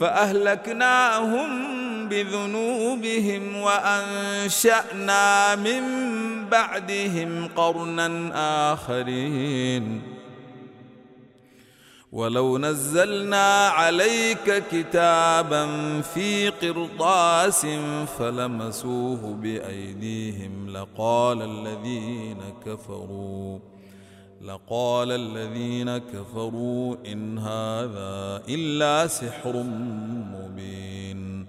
فأهلكناهم بذنوبهم وأنشأنا من بعدهم قرنا آخرين. ولو نزلنا عليك كتابا في قرطاس فلمسوه بأيديهم لقال الذين كفروا. لقال الذين كفروا إن هذا إلا سحر مبين.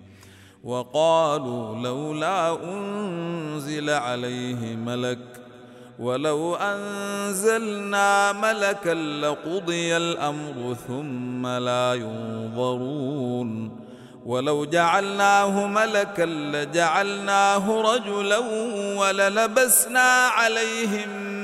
وقالوا لولا أنزل عليه ملك ولو أنزلنا ملكا لقضي الأمر ثم لا ينظرون. ولو جعلناه ملكا لجعلناه رجلا وللبسنا عليهم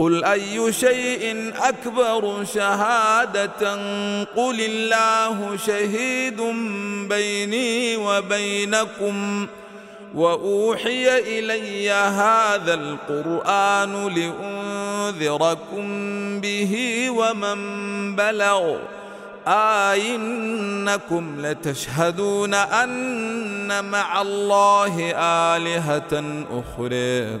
قل أي شيء أكبر شهادة؟ قل الله شهيد بيني وبينكم وأوحي إلي هذا القرآن لأنذركم به ومن بلغ. أئنكم لتشهدون أن مع الله آلهة أخرى.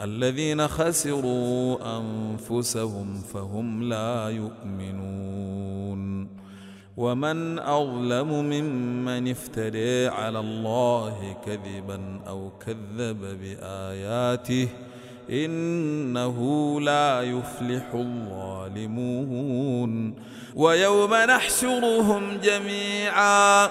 الذين خسروا أنفسهم فهم لا يؤمنون. ومن أظلم ممن افتري على الله كذبا أو كذب بآياته إنه لا يفلح الظالمون. ويوم نحشرهم جميعا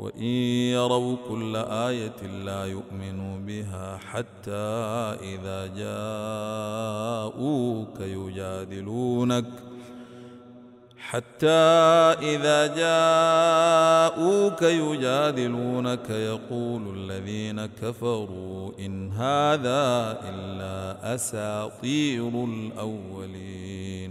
وإن يروا كل آية لا يؤمنوا بها حتى إذا جاءوك يجادلونك حتى إذا جاءوك يجادلونك يقول الذين كفروا إن هذا إلا أساطير الأولين.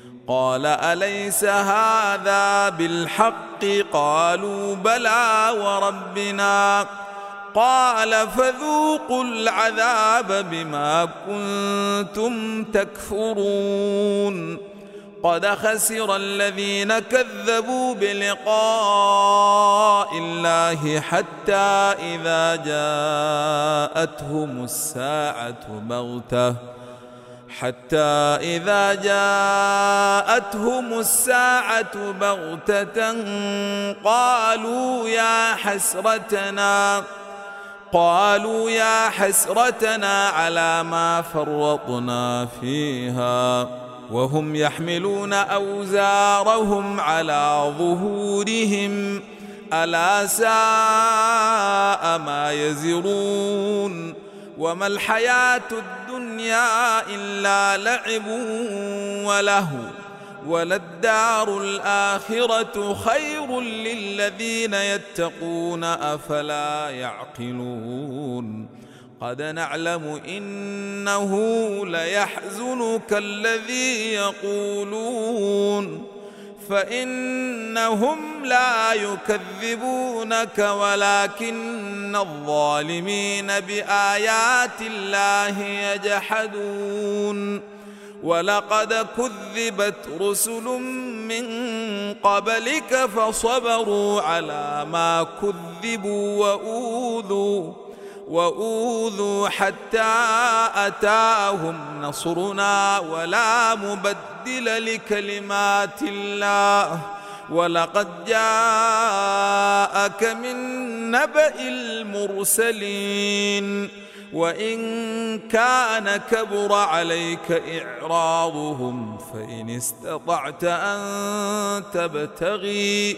قال أليس هذا بالحق؟ قالوا بلى وربنا. قال فذوقوا العذاب بما كنتم تكفرون. قد خسر الذين كذبوا بلقاء الله حتى إذا جاءتهم الساعة بغتة. حتى إذا جاءتهم الساعة بغتة قالوا يا حسرتنا قالوا يا حسرتنا على ما فرطنا فيها. وهم يحملون أوزارهم على ظهورهم ألا ساء ما يزرون. وما الحياة الدنيا إلا لعب وله وللدار الآخرة خير للذين يتقون أفلا يعقلون قد نعلم إنه ليحزنك الذي يقولون فإنهم لا يكذبونك ولكن الظالمين بآيات الله يجحدون. ولقد كذبت رسل من قبلك فصبروا على ما كذبوا وأوذوا. وأوذوا حتى أتاهم نصرنا ولا مبدل لكلمات الله. ولقد جاءك من نبأ المرسلين. وإن كان كبر عليك إعراضهم فإن استطعت أن تبتغي.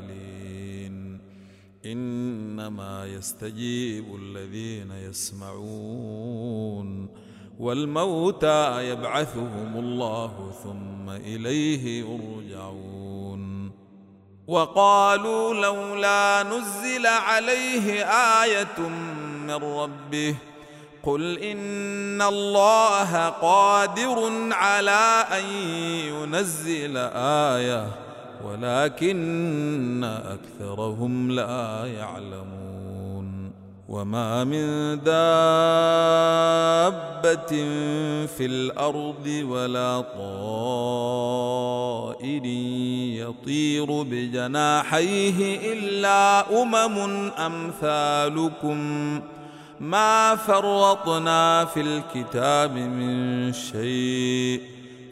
إنما يستجيب الذين يسمعون والموتى يبعثهم الله ثم إليه يرجعون وقالوا لولا نزل عليه آية من ربه قل إن الله قادر على أن ينزل آية ولكن أكثرهم لا يعلمون. وما من دابة في الأرض ولا طائر يطير بجناحيه إلا أمم أمثالكم. ما فرطنا في الكتاب من شيء.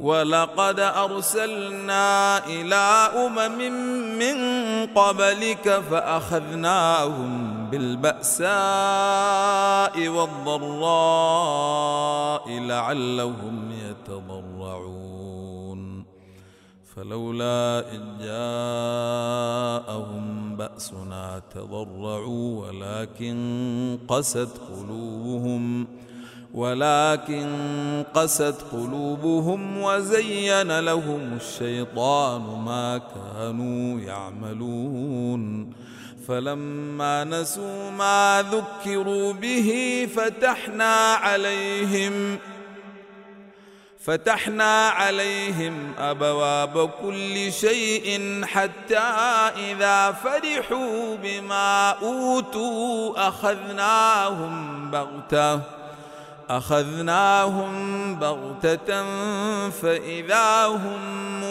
ولقد أرسلنا إلى أمم من قبلك فأخذناهم بالبأساء والضراء لعلهم يتضرعون. فلولا إذ جاءهم بأسنا تضرعوا ولكن قست قلوبهم ولكن قست قلوبهم وزين لهم الشيطان ما كانوا يعملون. فلما نسوا ما ذكروا به فتحنا عليهم فتحنا عليهم أبواب كل شيء حتى إذا فرحوا بما أوتوا أخذناهم بغتة. أخذناهم بغتة فإذا هم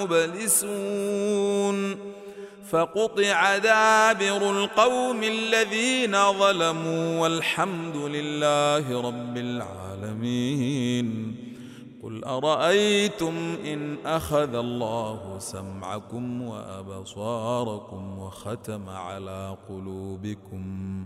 مبلسون فقطع دابر القوم الذين ظلموا والحمد لله رب العالمين قل أرأيتم إن أخذ الله سمعكم وأبصاركم وختم على قلوبكم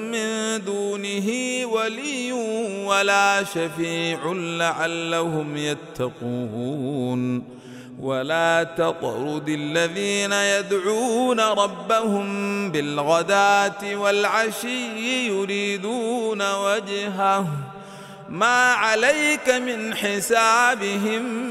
من دونه ولي ولا شفيع لعلهم يتقون. ولا تطرد الذين يدعون ربهم بالغداة والعشي يريدون وجهه. ما عليك من حسابهم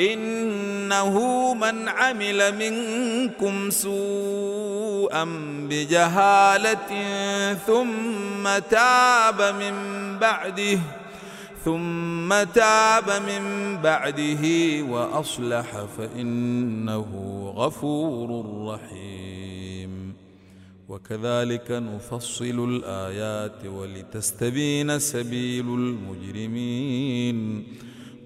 إنه من عمل منكم سوءا بجهالة ثم تاب من بعده ثم تاب من بعده وأصلح فإنه غفور رحيم. وكذلك نفصل الآيات ولتستبين سبيل المجرمين.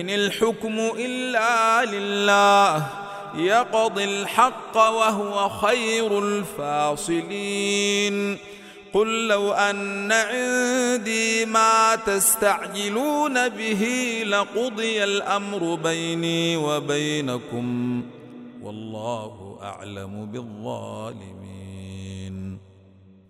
إن الحكم إلا لله يقضي الحق وهو خير الفاصلين. قل لو أن عندي ما تستعجلون به لقضي الأمر بيني وبينكم والله أعلم بالظالمين.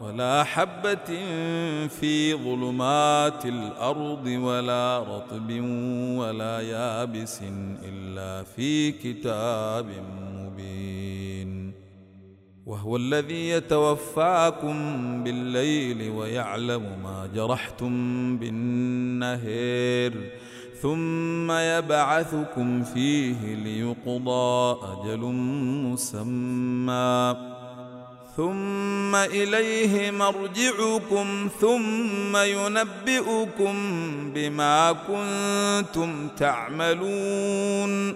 ولا حبة في ظلمات الأرض ولا رطب ولا يابس إلا في كتاب مبين. وهو الذي يتوفاكم بالليل ويعلم ما جرحتم بالنهر ثم يبعثكم فيه ليقضى أجل مسمى. ثم اليه مرجعكم ثم ينبئكم بما كنتم تعملون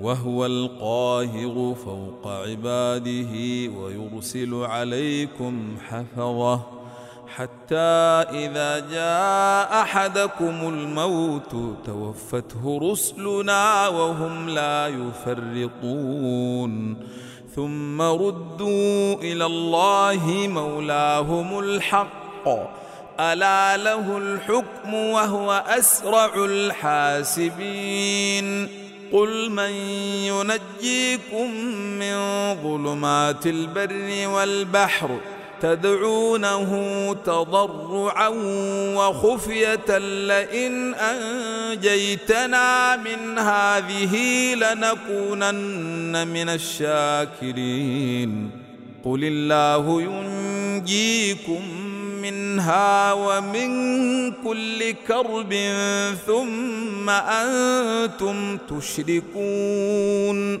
وهو القاهر فوق عباده ويرسل عليكم حفظه حتى اذا جاء احدكم الموت توفته رسلنا وهم لا يفرطون ثم ردوا إلى الله مولاهم الحق. ألا له الحكم وهو أسرع الحاسبين. قل من ينجيكم من ظلمات البر والبحر تدعونه تضرعا وخفية لئن أنجيتنا من هذه لنكونن من الشاكرين. قل الله ينجيكم منها ومن كل كرب ثم أنتم تشركون.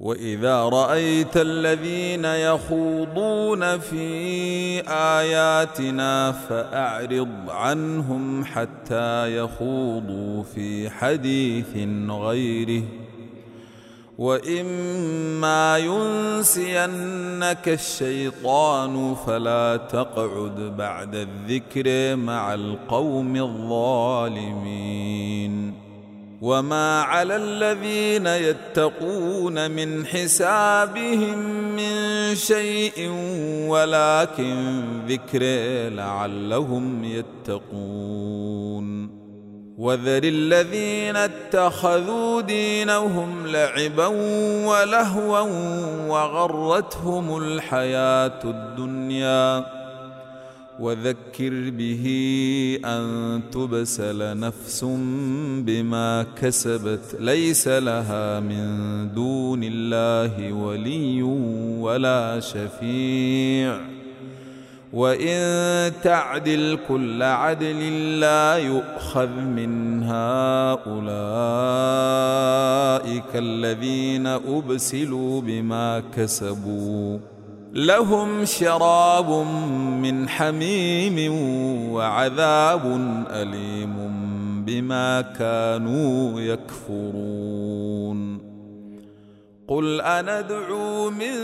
وإذا رأيت الذين يخوضون في آياتنا فأعرض عنهم حتى يخوضوا في حديث غيره. وإما ينسينك الشيطان فلا تقعد بعد الذكر مع القوم الظالمين. وما على الذين يتقون من حسابهم من شيء ولكن ذكر لعلهم يتقون وذر الذين اتخذوا دينهم لعبا ولهوا وغرتهم الحياة الدنيا وذكر به أن تبسل نفس بما كسبت ليس لها من دون الله ولي ولا شفيع. وإن تعدل كل عدل لا يؤخذ من هؤلاء الذين أبسلوا بما كسبوا. لهم شراب من حميم وعذاب أليم بما كانوا يكفرون. قل أندعو من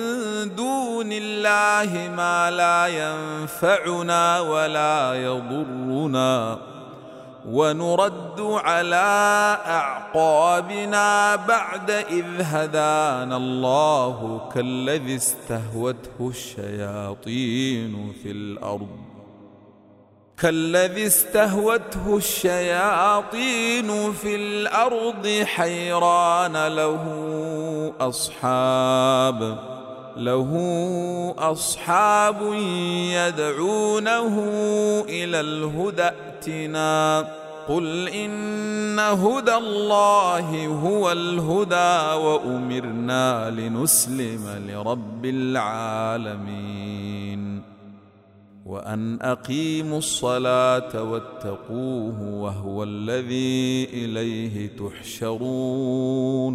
دون الله ما لا ينفعنا ولا يضرنا. ونرد على أعقابنا بعد إذ هدانا الله كالذي استهوته الشياطين في الأرض. كالذي استهوته الشياطين في الأرض حيران له أصحاب. له أصحاب يدعونه إلى الهدى ائتنا. قل إن هدى الله هو الهدى وأمرنا لنسلم لرب العالمين. وأن أقيموا الصلاة واتقوه وهو الذي إليه تحشرون.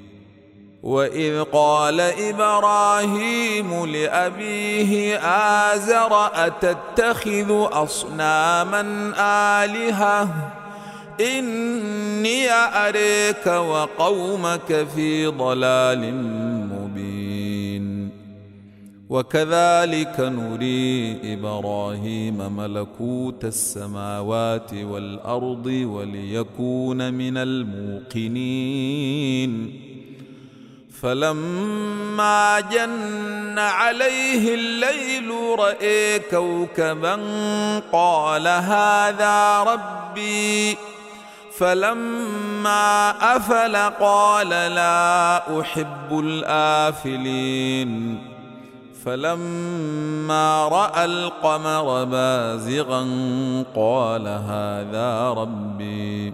وإذ قال إبراهيم لأبيه آزر أتتخذ أصناما آلهة؟ إني أريك وقومك في ضلال وكذلك نري إبراهيم ملكوت السماوات والأرض وليكون من الموقنين. فلما جن عليه الليل رأى كوكبا قال هذا ربي. فلما أفل قال لا أحب الآفلين. فلما رأى القمر بازغا قال هذا ربي.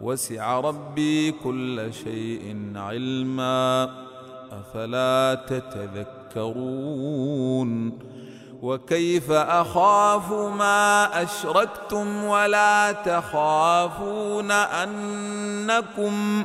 وسع ربي كل شيء علما. أفلا تتذكرون؟ وكيف أخاف ما أشركتم ولا تخافون أنكم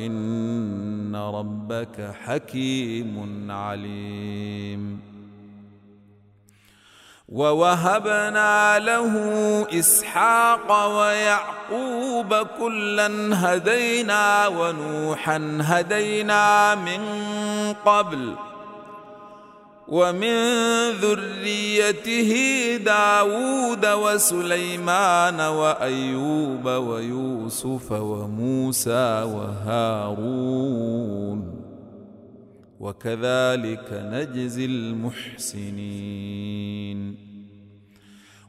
إن ربك حكيم عليم. ووهبنا له إسحاق ويعقوب كلا هدينا ونوحا هدينا من قبل ومن ذريته داود وسليمان وأيوب ويوسف وموسى وهارون. وكذلك نجزي المحسنين.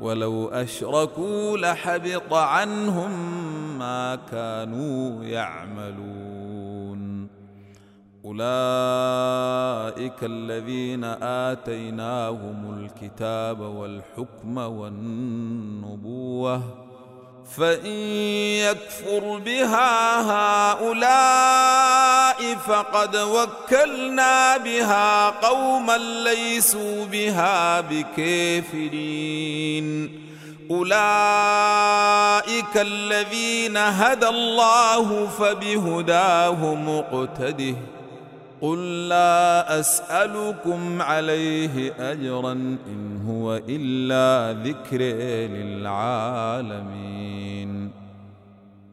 ولو أشركوا لحبط عنهم ما كانوا يعملون. أولئك الذين آتيناهم الكتاب والحكم والنبوة فإن يكفر بها هؤلاء فقد وكلنا بها قوما ليسوا بها بكافرين. أولئك الذين هدى الله فبهداه مقتده قل لا أسألكم عليه أجرا إن هو إلا ذكر للعالمين.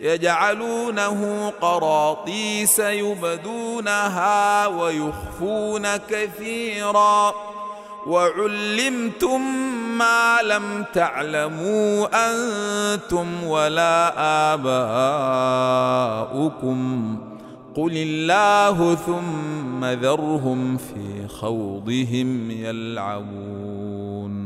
يجعلونه قراطيس يبدونها ويخفون كثيرا. وعلمتم ما لم تعلموا أنتم ولا آباؤكم. قل الله ثم ذرهم في خوضهم يلعبون.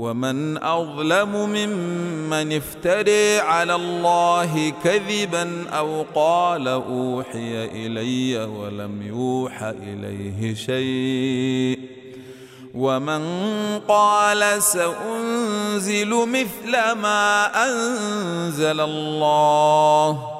ومن أظلم ممن افتري على الله كذبا أو قال أوحي إلي ولم يوح إليه شيء. ومن قال سأنزل مثل ما أنزل الله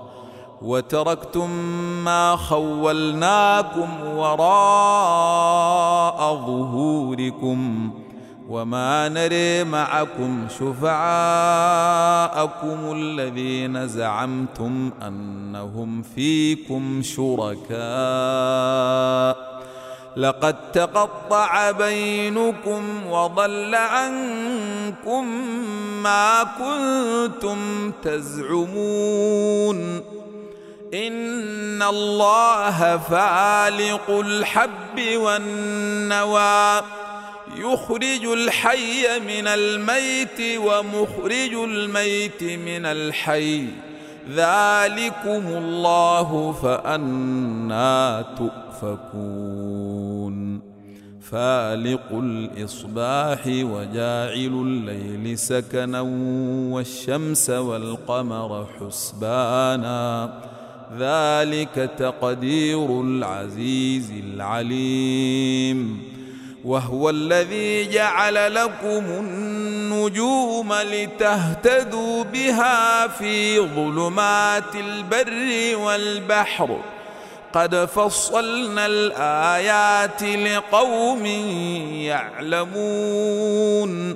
وتركتم ما خولناكم وراء ظهوركم وما نري معكم شفعاءكم الذين زعمتم أنهم فيكم شركاء. لقد تقطع بينكم وضل عنكم ما كنتم تزعمون. ان الله فالق الحب والنوى يخرج الحي من الميت ومخرج الميت من الحي ذلكم الله فأنا تؤفكون فالق الإصباح وجاعل الليل سكنا والشمس والقمر حسبانا ذلك تقدير العزيز العليم. وهو الذي جعل لكم النجوم لتهتدوا بها في ظلمات البر والبحر. قد فصلنا الآيات لقوم يعلمون.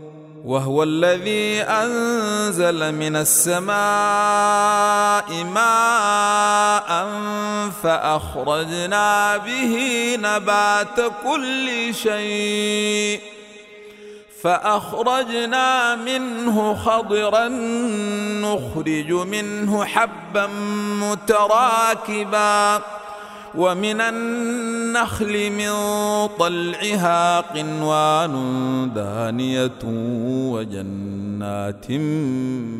وهو الذي أنزل من السماء ماء فأخرجنا به نبات كل شيء فأخرجنا منه خضرا نخرج منه حبا متراكبا ومن النخل من طلعها قنوان دانية وجنات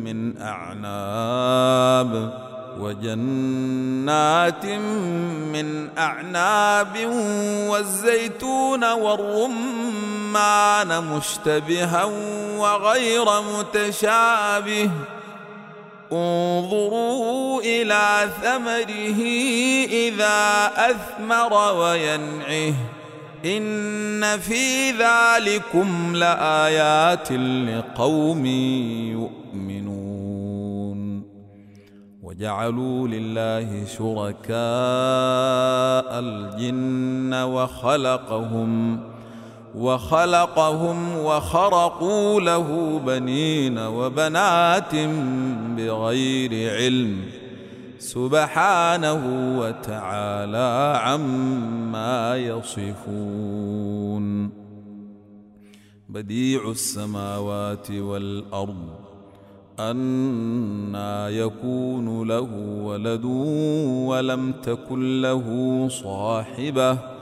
من أعناب وجنات من أعناب والزيتون والرمان مشتبها وغير متشابه انظروا إلى ثمره إذا أثمر وينعه. إن في ذلكم لآيات لقوم يؤمنون. وجعلوا لله شركاء الجن وخلقهم وخلقهم وخرقوا له بنين وبنات بغير علم سبحانه وتعالى عما يصفون. بديع السماوات والأرض أنا يكون له ولد ولم تكن له صاحبة.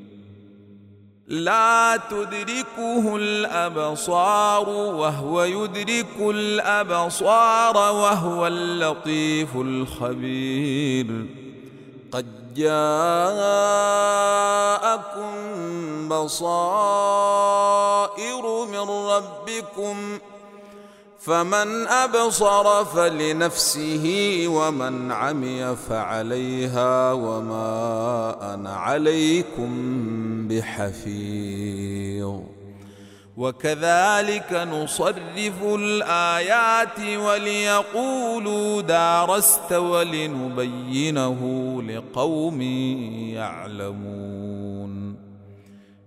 لا تدركه الأبصار وهو يدرك الأبصار وهو اللطيف الخبير. قد جاءكم بصائر من ربكم فمن أبصر فلنفسه ومن عمي فعليها وما أنا عليكم بحفيظ. وكذلك نصرف الآيات وليقولوا دارست ولنبينه لقوم يعلمون.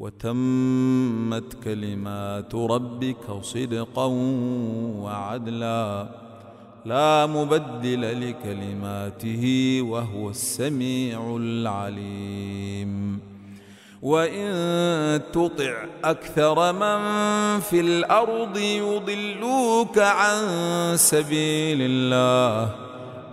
وتمت كلمات ربك صدقا وعدلا. لا مبدل لكلماته وهو السميع العليم. وإن تطع أكثر من في الأرض يضلوك عن سبيل الله.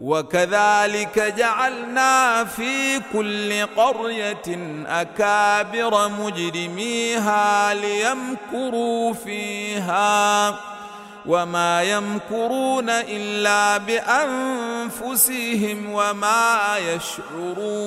وكذلك جعلنا في كل قرية أكابر مجرميها ليمكروا فيها وما يمكرون إلا بأنفسهم وما يشعرون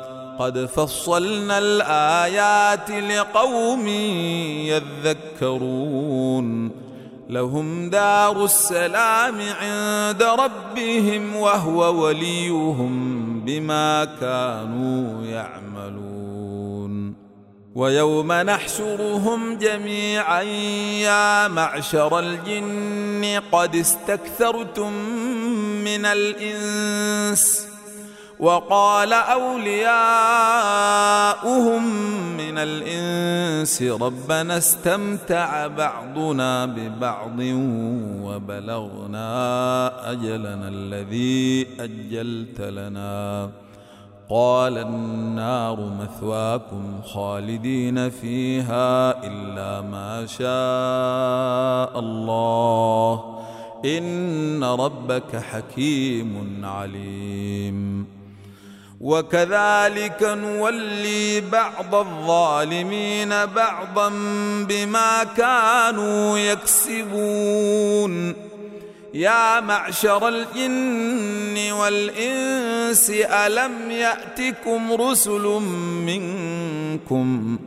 قد فصلنا الآيات لقوم يذكرون. لهم دار السلام عند ربهم وهو وليهم بما كانوا يعملون. ويوم نحشرهم جميعا يا معشر الجن قد استكثرتم من الإنس. وقال أولياؤهم من الإنس ربنا استمتع بعضنا ببعض وبلغنا أجلنا الذي أجلت لنا. قال النار مثواكم خالدين فيها إلا ما شاء الله. إن ربك حكيم عليم. وكذلك نولي بعض الظالمين بعضا بما كانوا يكسبون. يا معشر الجن والإنس ألم يأتكم رسل منكم؟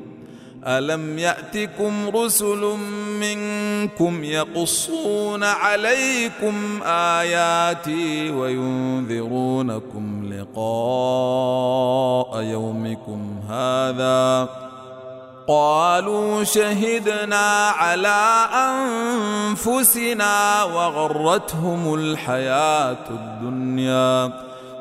الم ياتكم رسل منكم يقصون عليكم اياتي وينذرونكم لقاء يومكم هذا قالوا شهدنا على انفسنا وغرتهم الحياة الدنيا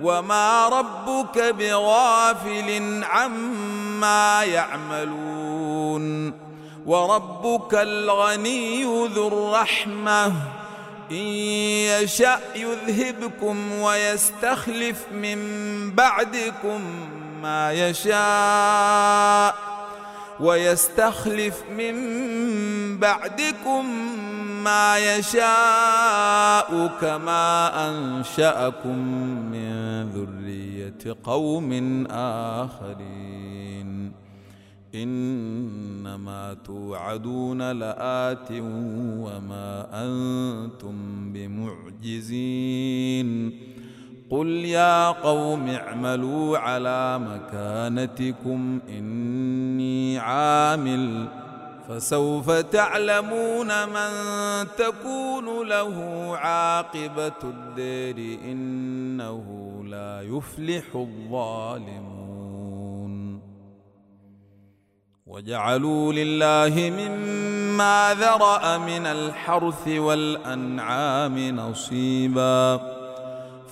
وما ربك بغافل عما يعملون وربك الغني ذو الرحمة إن يشأ يذهبكم ويستخلف من بعدكم ما يشاء ويستخلف من بعدكم ما يشاء كما أنشأكم من ذرية قوم آخرين. إنما توعدون لآت وما أنتم بمعجزين. قل يا قوم اعملوا على مكانتكم اني عامل فسوف تعلمون من تكون له عاقبه الدير انه لا يفلح الظالمون وجعلوا لله مما ذرا من الحرث والانعام نصيبا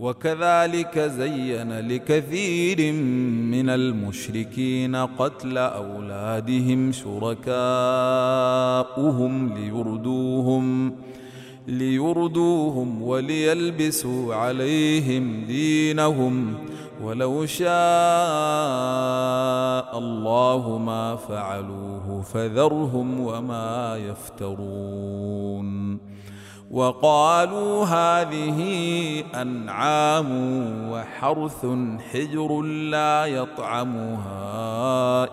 وكذلك زين لكثير من المشركين قتل أولادهم شركاؤهم ليردوهم ليردوهم وليلبسوا عليهم دينهم. ولو شاء الله ما فعلوه فذرهم وما يفترون. وقالوا هذه أنعام وحرث حجر لا يطعمها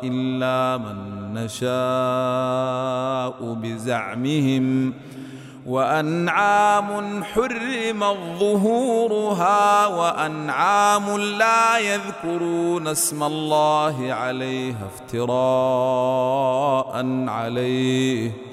إلا من نشاء بزعمهم وأنعام حرم ظهورها وأنعام لا يذكرون اسم الله عليها افتراء عليه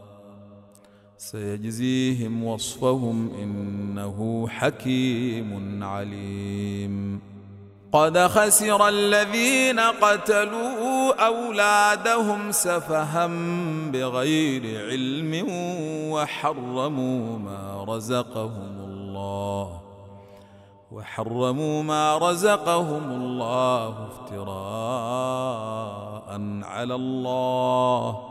سيجزيهم وصفهم إنه حكيم عليم. قد خسر الذين قتلوا أولادهم سفها بغير علم وحرموا ما رزقهم الله. وحرموا ما رزقهم الله افتراء على الله.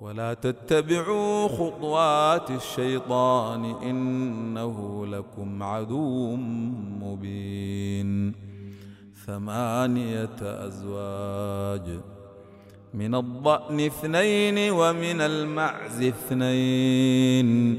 ولا تتبعوا خطوات الشيطان إنه لكم عدو مبين. ثمانية أزواج من الضأن اثنين ومن المعز اثنين.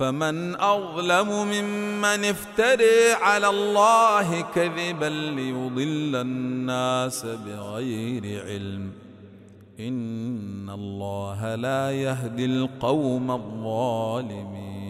فمن أظلم ممن افتري على الله كذبا ليضل الناس بغير علم. إن الله لا يهدي القوم الظالمين.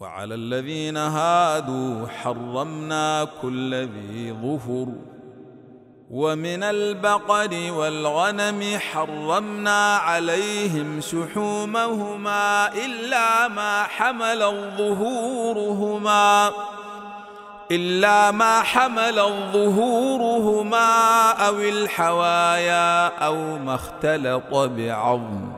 وعلى الذين هادوا حرمنا كل ذي ظفر. ومن البقر والغنم حرمنا عليهم شحومهما إلا ما حمل ظهورهما إلا ما حمل ظهورهما أو الحوايا أو ما اختلط بعظم.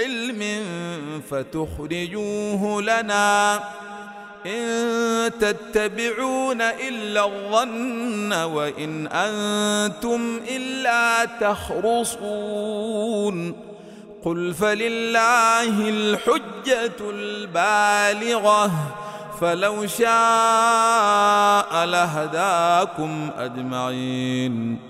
علم فتخرجوه لنا. إن تتبعون إلا الظن وإن أنتم إلا تخرصون. قل فلله الحجة البالغة. فلو شاء لهداكم أجمعين.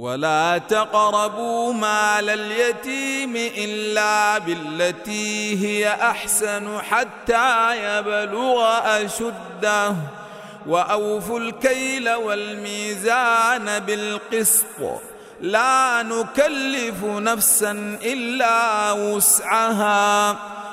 ولا تقربوا مال اليتيم إلا بالتي هي أحسن حتى يبلغ أشده. وأوفوا الكيل والميزان بالقسط. لا نكلف نفسا إلا وسعها.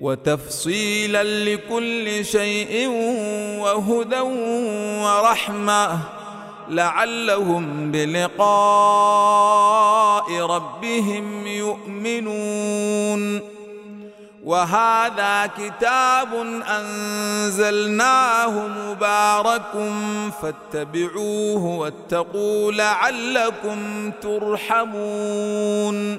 وتفصيلا لكل شيء وهدى ورحمة. لعلهم بلقاء ربهم يؤمنون. وهذا كتاب أنزلناه مبارك فاتبعوه واتقوا لعلكم ترحمون.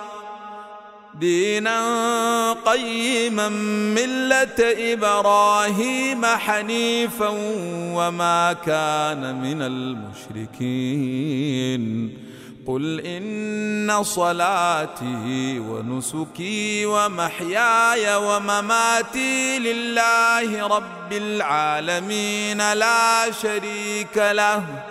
دينا قيما ملة إبراهيم حنيفا وما كان من المشركين. قل إن صلاتي ونسكي ومحياي ومماتي لله رب العالمين لا شريك له.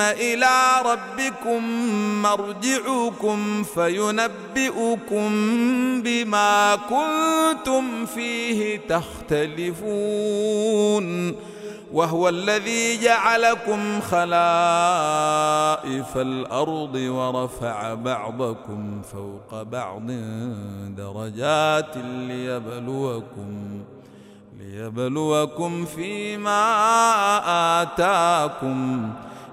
إلى ربكم مرجعكم فينبئكم بما كنتم فيه تختلفون. وهو الذي جعلكم خلائف الأرض ورفع بعضكم فوق بعض درجات ليبلوكم ليبلوكم فيما آتاكم.